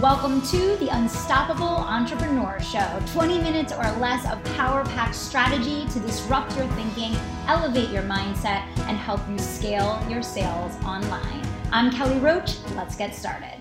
Welcome to the Unstoppable Entrepreneur Show 20 minutes or less of power packed strategy to disrupt your thinking, elevate your mindset, and help you scale your sales online. I'm Kelly Roach. Let's get started.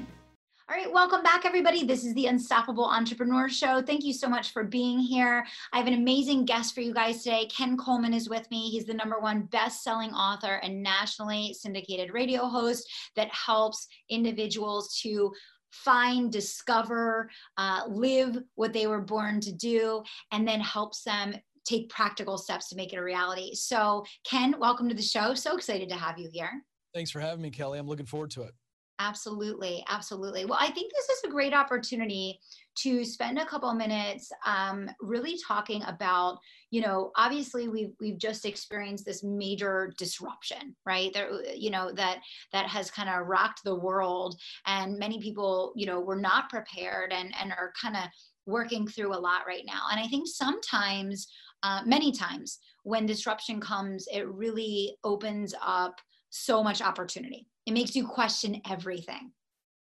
All right, welcome back, everybody. This is the Unstoppable Entrepreneur Show. Thank you so much for being here. I have an amazing guest for you guys today. Ken Coleman is with me. He's the number one best selling author and nationally syndicated radio host that helps individuals to find, discover, uh, live what they were born to do, and then helps them take practical steps to make it a reality. So, Ken, welcome to the show. So excited to have you here. Thanks for having me, Kelly. I'm looking forward to it. Absolutely, absolutely. Well, I think this is a great opportunity to spend a couple minutes um, really talking about, you know, obviously we've we've just experienced this major disruption, right? There, you know, that that has kind of rocked the world, and many people, you know, were not prepared and and are kind of working through a lot right now. And I think sometimes, uh, many times, when disruption comes, it really opens up so much opportunity it makes you question everything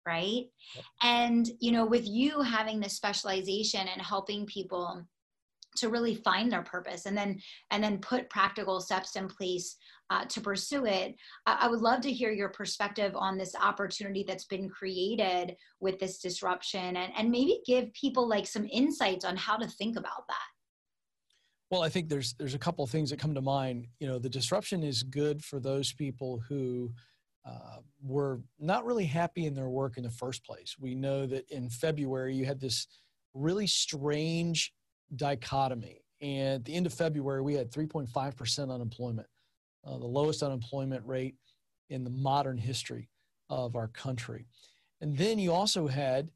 right? And you know with you having this specialization and helping people to really find their purpose and then and then put practical steps in place uh, to pursue it I, I would love to hear your perspective on this opportunity that's been created with this disruption and, and maybe give people like some insights on how to think about that. Well i think there's there's a couple of things that come to mind. You know the disruption is good for those people who uh, were not really happy in their work in the first place. We know that in February you had this really strange dichotomy. And at the end of February, we had 3.5% unemployment, uh, the lowest unemployment rate in the modern history of our country. And then you also had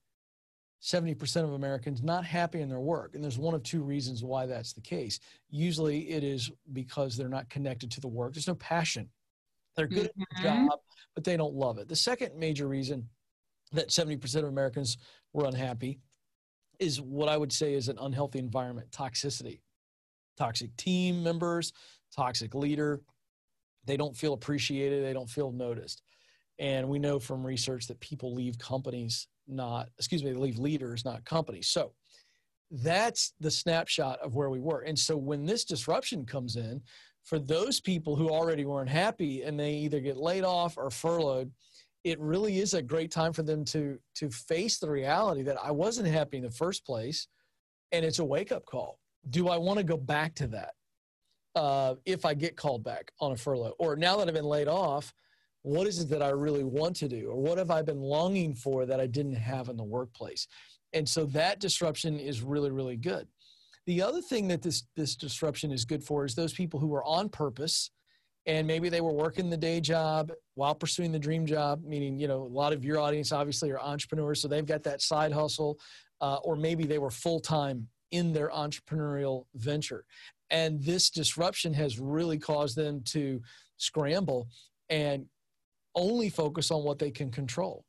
70% of Americans not happy in their work. And there's one of two reasons why that's the case. Usually it is because they're not connected to the work, there's no passion. They're good mm-hmm. at their mm-hmm. job, but they don't love it. The second major reason that 70% of Americans were unhappy is what I would say is an unhealthy environment, toxicity. Toxic team members, toxic leader. They don't feel appreciated, they don't feel noticed. And we know from research that people leave companies, not, excuse me, they leave leaders, not companies. So that's the snapshot of where we were. And so when this disruption comes in, for those people who already weren't happy and they either get laid off or furloughed, it really is a great time for them to to face the reality that I wasn't happy in the first place, and it's a wake up call. Do I want to go back to that uh, if I get called back on a furlough, or now that I've been laid off? What is it that I really want to do, or what have I been longing for that I didn't have in the workplace? And so that disruption is really, really good. The other thing that this this disruption is good for is those people who are on purpose and maybe they were working the day job while pursuing the dream job meaning you know a lot of your audience obviously are entrepreneurs so they've got that side hustle uh, or maybe they were full-time in their entrepreneurial venture. And this disruption has really caused them to scramble and only focus on what they can control.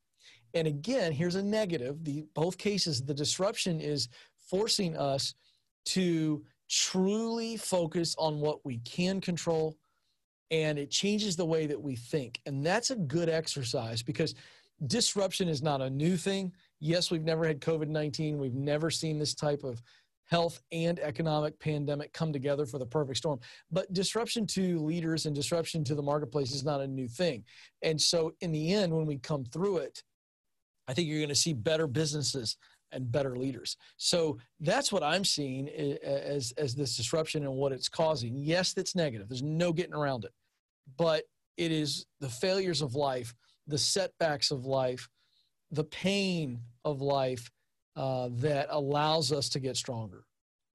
And again here's a negative. The both cases the disruption is forcing us to truly focus on what we can control and it changes the way that we think. And that's a good exercise because disruption is not a new thing. Yes, we've never had COVID 19, we've never seen this type of health and economic pandemic come together for the perfect storm. But disruption to leaders and disruption to the marketplace is not a new thing. And so, in the end, when we come through it, I think you're going to see better businesses and better leaders. So that's what I'm seeing as, as this disruption and what it's causing. Yes, that's negative. There's no getting around it. But it is the failures of life, the setbacks of life, the pain of life uh, that allows us to get stronger.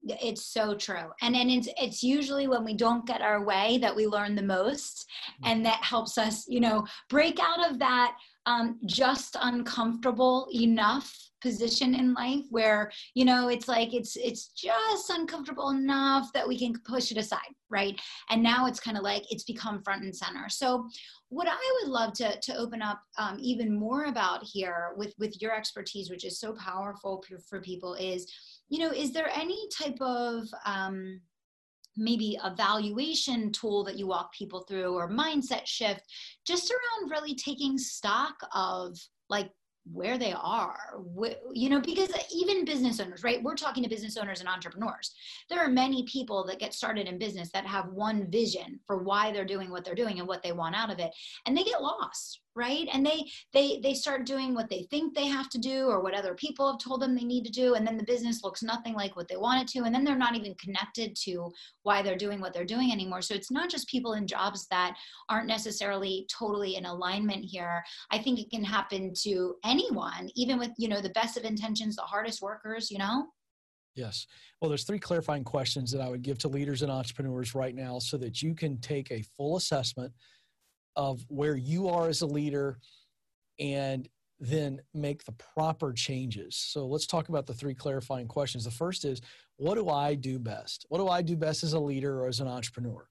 It's so true. And and it's it's usually when we don't get our way that we learn the most mm. and that helps us, you know, break out of that um, just uncomfortable enough position in life where you know it's like it's it's just uncomfortable enough that we can push it aside right? And now it's kind of like it's become front and center. So what i would love to to open up um, even more about here with with your expertise which is so powerful for, for people is you know is there any type of um, maybe a valuation tool that you walk people through or mindset shift just around really taking stock of like where they are you know because even business owners right? We're talking to business owners and entrepreneurs. There are many people that get started in business that have one vision for why they're doing what they're doing and what they want out of it and they get lost right? And they they they start doing what they think they have to do or what other people have told them they need to do and then the business looks nothing like what they want it to and then they're not even connected to why they're doing what they're doing anymore. So it's not just people in jobs that aren't necessarily totally in alignment here. I think it can happen to anyone even with you know the best of intentions the hardest workers you know? Yes. Well, there's three clarifying questions that I would give to leaders and entrepreneurs right now so that you can take a full assessment of where you are as a leader and then make the proper changes. So let's talk about the three clarifying questions. The first is what do I do best? What do I do best as a leader or as an entrepreneur?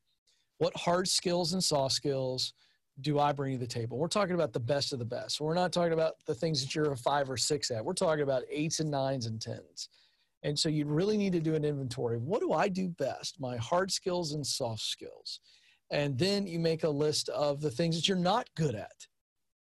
What hard skills and soft skills do I bring to the table? We're talking about the best of the best. We're not talking about the things that you're a five or six at. We're talking about eights and nines and tens. And so you really need to do an inventory. What do I do best? My hard skills and soft skills. And then you make a list of the things that you're not good at.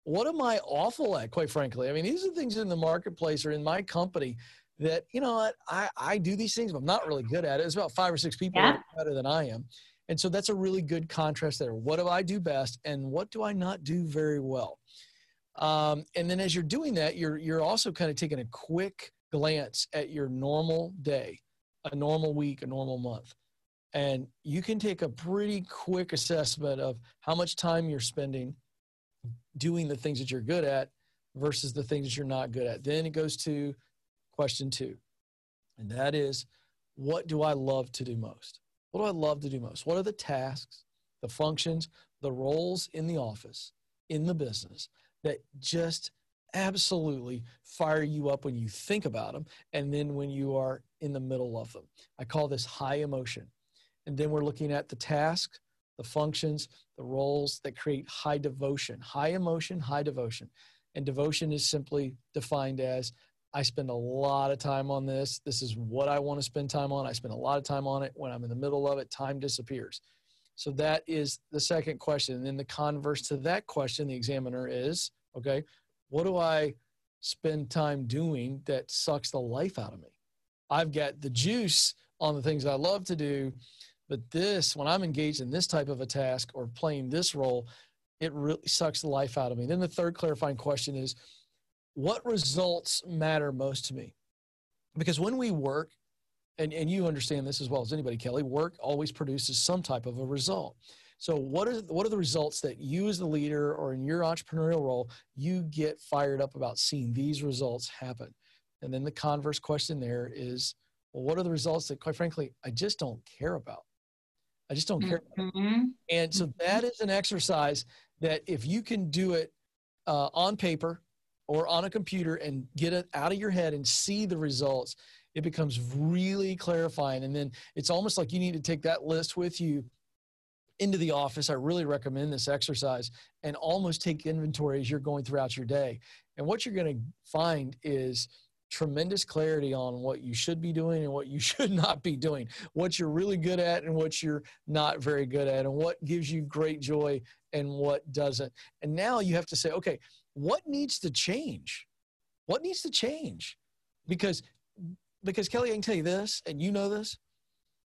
What am I awful at, quite frankly? I mean, these are things in the marketplace or in my company that, you know what, I, I do these things, but I'm not really good at it. It's about five or six people yeah. better than I am. And so that's a really good contrast there. What do I do best and what do I not do very well? Um, and then as you're doing that, you're, you're also kind of taking a quick glance at your normal day, a normal week, a normal month and you can take a pretty quick assessment of how much time you're spending doing the things that you're good at versus the things that you're not good at. Then it goes to question two, and that is what do I love to do most? What do I love to do most? What are the tasks, the functions, the roles in the office, in the business that just absolutely fire you up when you think about them and then when you are in the middle of them? I call this high emotion. And then we're looking at the task, the functions, the roles that create high devotion, high emotion, high devotion. And devotion is simply defined as I spend a lot of time on this. This is what I want to spend time on. I spend a lot of time on it. When I'm in the middle of it, time disappears. So that is the second question. And then the converse to that question, the examiner is okay, what do I spend time doing that sucks the life out of me? I've got the juice on the things I love to do, but this, when I'm engaged in this type of a task or playing this role, it really sucks the life out of me. Then the third clarifying question is what results matter most to me? Because when we work, and, and you understand this as well as anybody, Kelly, work always produces some type of a result. So what are what are the results that you as the leader or in your entrepreneurial role you get fired up about seeing these results happen? And then the converse question there is, well, what are the results that quite frankly I just don't care about? I just don't care. Mm-hmm. And so that is an exercise that if you can do it uh, on paper or on a computer and get it out of your head and see the results, it becomes really clarifying. And then it's almost like you need to take that list with you into the office. I really recommend this exercise and almost take inventory as you're going throughout your day. And what you're going to find is tremendous clarity on what you should be doing and what you should not be doing, what you're really good at and what you're not very good at, and what gives you great joy and what doesn't. And now you have to say, okay, what needs to change? What needs to change? Because because Kelly, I can tell you this, and you know this.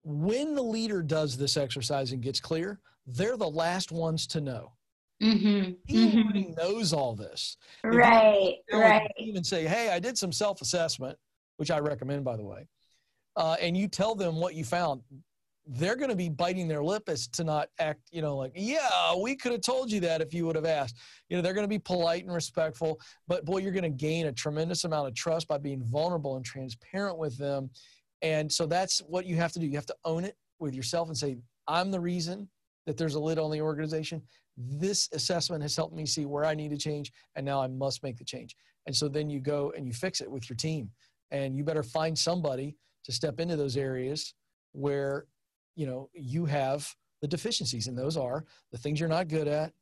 When the leader does this exercise and gets clear, they're the last ones to know. Mm-hmm. He mm-hmm. knows all this. Right, right. Even say, hey, I did some self assessment, which I recommend, by the way, uh, and you tell them what you found. They're going to be biting their lip as to not act, you know, like, yeah, we could have told you that if you would have asked. You know, they're going to be polite and respectful, but boy, you're going to gain a tremendous amount of trust by being vulnerable and transparent with them. And so that's what you have to do. You have to own it with yourself and say, I'm the reason that there's a lid on the organization this assessment has helped me see where I need to change, and now I must make the change. And so then you go and you fix it with your team, and you better find somebody to step into those areas where you know you have the deficiencies, and those are the things you're not good at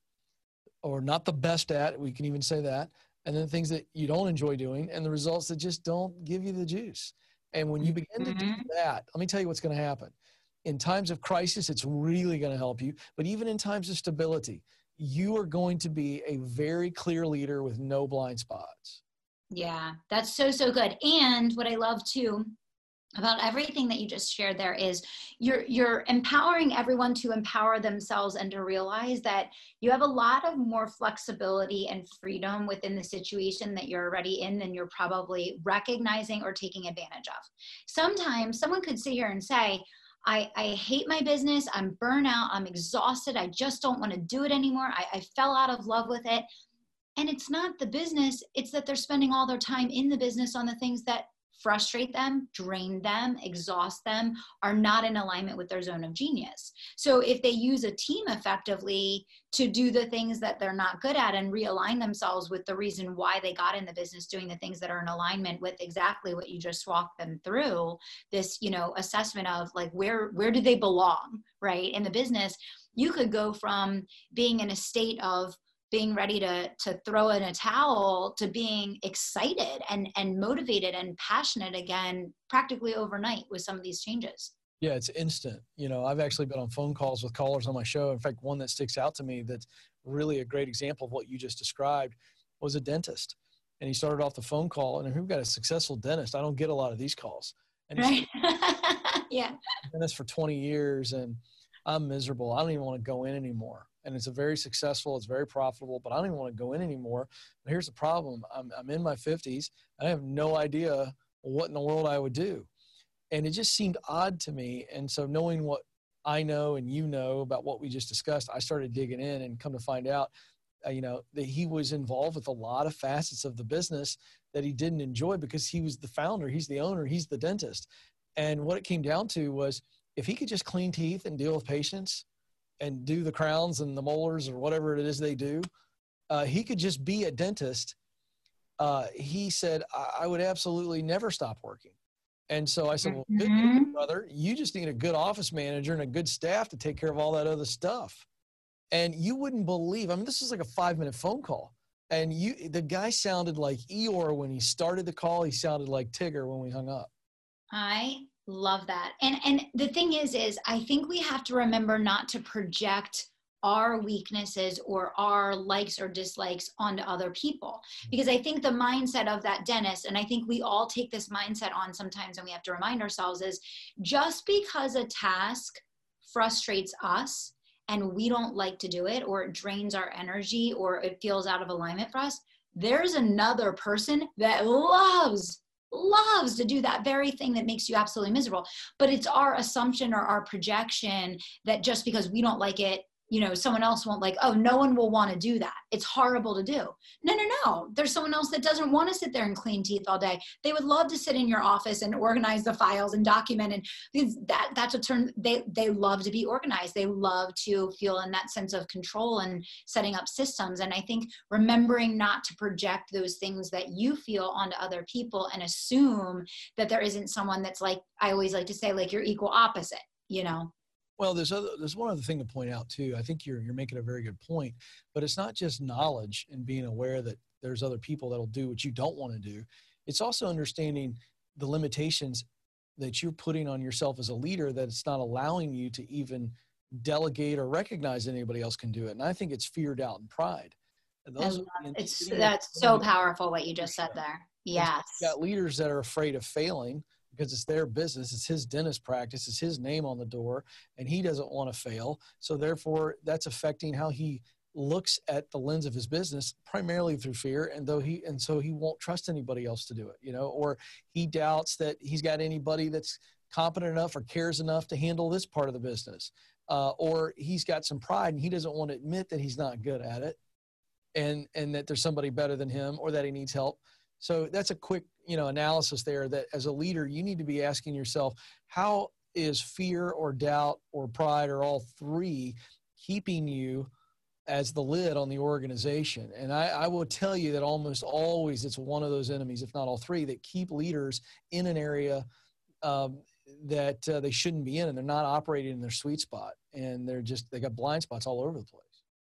or not the best at. We can even say that, and then things that you don't enjoy doing, and the results that just don't give you the juice. And when you begin to do mm-hmm. that, let me tell you what's going to happen in times of crisis, it's really going to help you. But even in times of stability, you are going to be a very clear leader with no blind spots. Yeah, that's so, so good. And what I love too about everything that you just shared there is you're you're empowering everyone to empower themselves and to realize that you have a lot of more flexibility and freedom within the situation that you're already in than you're probably recognizing or taking advantage of sometimes someone could sit here and say I, I hate my business. I'm burnout. I'm exhausted. I just don't want to do it anymore. I, I fell out of love with it. And it's not the business it's that they're spending all their time in the business on the things that frustrate them, drain them, exhaust them, are not in alignment with their zone of genius. So if they use a team effectively to do the things that they're not good at and realign themselves with the reason why they got in the business doing the things that are in alignment with exactly what you just walked them through, this, you know, assessment of like where where do they belong, right? In the business, you could go from being in a state of being ready to to throw in a towel to being excited and and motivated and passionate again practically overnight with some of these changes. Yeah it's instant. You know i've actually been on phone calls with callers on my show. In fact one that sticks out to me that's really a great example of what you just described was a dentist. And he started off the phone call and we've got a successful dentist. I don't get a lot of these calls. And right. yeah. Dentist for 20 years and i'm miserable. I don't even want to go in anymore and it's a very successful, it's very profitable, but I don't even want to go in anymore. But here's the problem I'm, I'm in my 50s. I have no idea what in the world I would do. And it just seemed odd to me. And so, knowing what I know and you know about what we just discussed, I started digging in and come to find out, uh, you know, that he was involved with a lot of facets of the business that he didn't enjoy because he was the founder, he's the owner, he's the dentist. And what it came down to was if he could just clean teeth and deal with patients, and do the crowns and the molars or whatever it is they do. Uh, he could just be a dentist. Uh, he said, I-, I would absolutely never stop working. And so I said, well, good, mm-hmm. brother. You just need a good office manager and a good staff to take care of all that other stuff. And you wouldn't believe, I mean, this was like a five minute phone call. And you, the guy sounded like Eeyore when he started the call. He sounded like Tigger when we hung up. I love that. And and the thing is is i think we have to remember not to project our weaknesses or our likes or dislikes onto other people. Because i think the mindset of that dentist and i think we all take this mindset on sometimes and we have to remind ourselves is just because a task frustrates us and we don't like to do it or it drains our energy or it feels out of alignment for us there's another person that loves loves to do that very thing that makes you absolutely miserable. But it's our assumption or our projection that just because we don't like it, you know someone else won't like oh no one will want to do that. It's horrible to do. No no no. There's someone else that doesn't want to sit there and clean teeth all day. They would love to sit in your office and organize the files and document and that that's a turn they they love to be organized. They love to feel in that sense of control and setting up systems. And i think remembering not to project those things that you feel onto other people and assume that there isn't someone that's like i always like to say like your equal opposite you know well, there's other, there's one other thing to point out too. I think you're you're making a very good point, but it's not just knowledge and being aware that there's other people that'll do what you don't want to do. It's also understanding the limitations that you're putting on yourself as a leader that it's not allowing you to even delegate or recognize anybody else can do it. And I think it's fear, doubt, and pride. And those and it's that's so powerful what you just said there. Yes. got leaders that are afraid of failing because it's their business, it's his dentist practice, it's his name on the door, and he doesn't want to fail. So therefore, that's affecting how he looks at the lens of his business primarily through fear and though he and so he won't trust anybody else to do it you know or he doubts that he's got anybody that's competent enough or cares enough to handle this part of the business uh, or he's got some pride and he doesn't want to admit that he's not good at it and and that there's somebody better than him or that he needs help so that's a quick, you know, analysis there that as a leader, you need to be asking yourself, how is fear or doubt or pride or all three keeping you as the lid on the organization? And I, I will tell you that almost always it's one of those enemies, if not all three, that keep leaders in an area um, that uh, they shouldn't be in and they're not operating in their sweet spot and they're just they got blind spots all over the place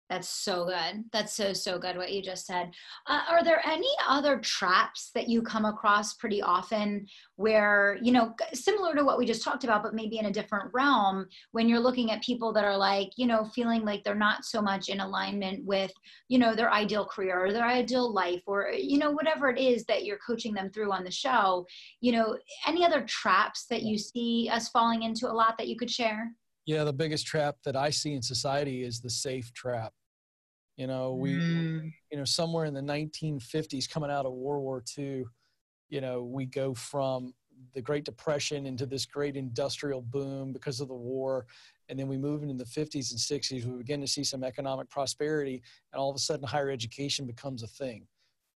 That's so good. That's so, so good what you just said. Uh, are there any other traps that you come across pretty often where, you know, similar to what we just talked about, but maybe in a different realm, when you're looking at people that are like, you know, feeling like they're not so much in alignment with, you know, their ideal career or their ideal life or, you know, whatever it is that you're coaching them through on the show, you know, any other traps that you see us falling into a lot that you could share? Yeah, the biggest trap that I see in society is the safe trap you know, we, mm. you know, somewhere in the 1950s, coming out of World War II, you know, we go from the Great Depression into this great industrial boom because of the war. And then we move into the 50s and 60s, we begin to see some economic prosperity, and all of a sudden, higher education becomes a thing.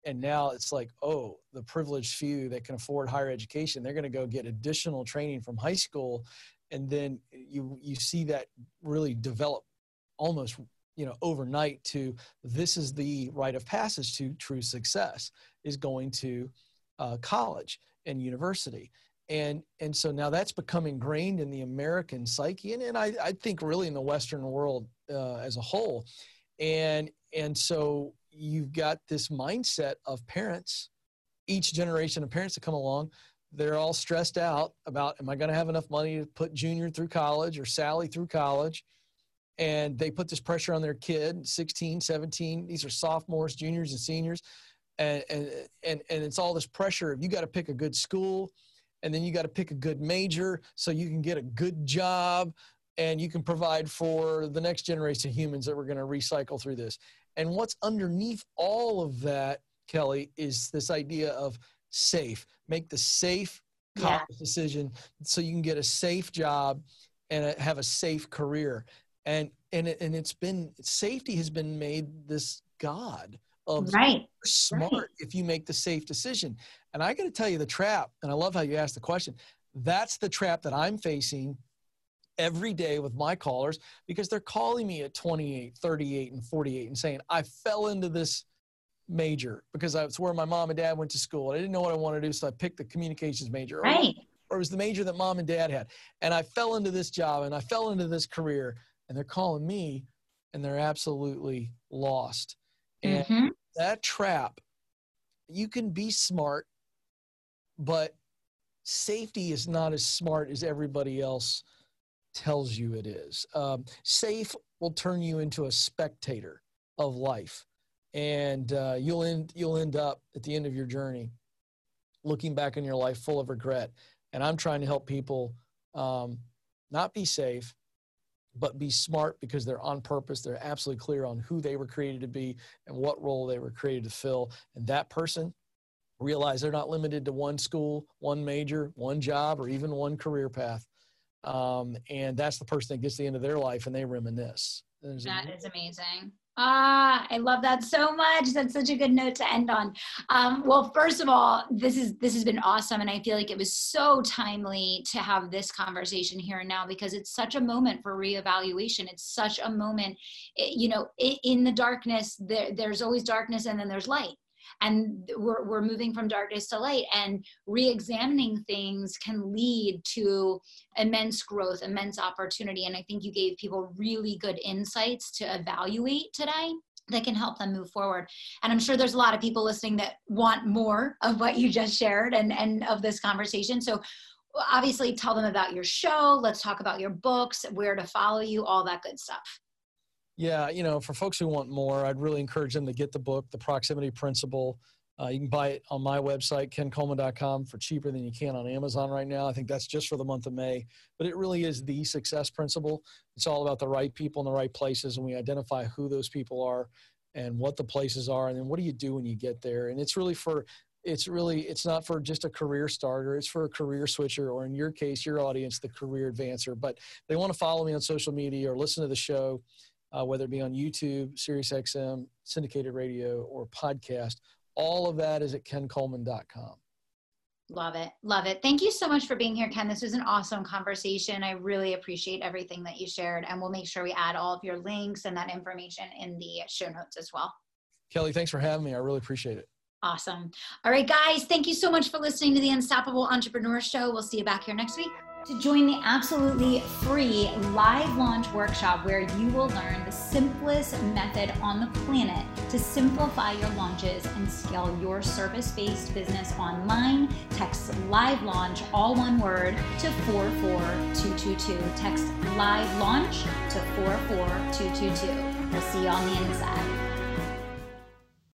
And now it's like, oh, the privileged few that can afford higher education, they're going to go get additional training from high school. And then you, you see that really develop almost you know overnight to this is the rite of passage to true success is going to uh, college and university. And and so now that's become ingrained in the american psyche and, and I, I think really in the western world uh, as a whole. And and so you've got this mindset of parents each generation of parents that come along they're all stressed out about am i going to have enough money to put junior through college or sally through college? And they put this pressure on their kid 16 17 these are sophomores juniors and seniors. And and and, and it's all this pressure of you got to pick a good school and then you got to pick a good major so you can get a good job and you can provide for the next generation of humans that we're going to recycle through this. And what's underneath all of that kelly is this idea of safe. Make the safe yeah. decision so you can get a safe job and a, have a safe career. And and it, and it's been safety has been made this god of right. smart right. if you make the safe decision. And i got to tell you the trap and i love how you asked the question. That's the trap that i'm facing every day with my callers because they're calling me at 28 38 and 48 and saying i fell into this major because that's where my mom and dad went to school i didn't know what i wanted to do so i picked the communications major right. or, or it was the major that mom and dad had and i fell into this job and i fell into this career and they're calling me and they're absolutely lost. And mm-hmm. that trap, you can be smart, but safety is not as smart as everybody else tells you it is. Um, safe will turn you into a spectator of life, and uh, you'll end you'll end up at the end of your journey looking back in your life full of regret. And I'm trying to help people um, not be safe, but be smart because they're on purpose. They're absolutely clear on who they were created to be and what role they were created to fill. And that person realize they're not limited to one school, one major, one job, or even one career path. Um, and that's the person that gets to the end of their life and they reminisce. That is amazing. Ah, I love that so much. That's such a good note to end on. Um, well, first of all, this is this has been awesome, and I feel like it was so timely to have this conversation here and now because it's such a moment for reevaluation. It's such a moment, eh, you know, in the darkness. There, there's always darkness, and then there's light and we're, we're moving from darkness to light and re-examining things can lead to immense growth immense opportunity. And i think you gave people really good insights to evaluate today that can help them move forward. And i'm sure there's a lot of people listening that want more of what you just shared and and of this conversation. So obviously tell them about your show. Let's talk about your books where to follow you all that good stuff yeah, you know, for folks who want more, I'd really encourage them to get the book, The Proximity Principle. Uh, you can buy it on my website, kencoleman.com, for cheaper than you can on Amazon right now. I think that's just for the month of May. But it really is the success principle. It's all about the right people in the right places, and we identify who those people are and what the places are, and then what do you do when you get there. And it's really for it's really it's not for just a career starter it's for a career switcher or in your case your audience the career advancer but they want to follow me on social media or listen to the show uh, whether it be on YouTube, SiriusXM, syndicated radio, or podcast. All of that is at kencoleman.com. Love it. Love it. Thank you so much for being here, Ken. This was an awesome conversation. I really appreciate everything that you shared, and we'll make sure we add all of your links and that information in the show notes as well. Kelly, thanks for having me. I really appreciate it. Awesome. All right, guys, thank you so much for listening to the Unstoppable Entrepreneur Show. We'll see you back here next week. To join the absolutely free live launch workshop where you will learn the simplest method on the planet to simplify your launches and scale your service based business online. Text live launch, all one word, to 44222. Text live launch to 44222. We'll see you on the inside.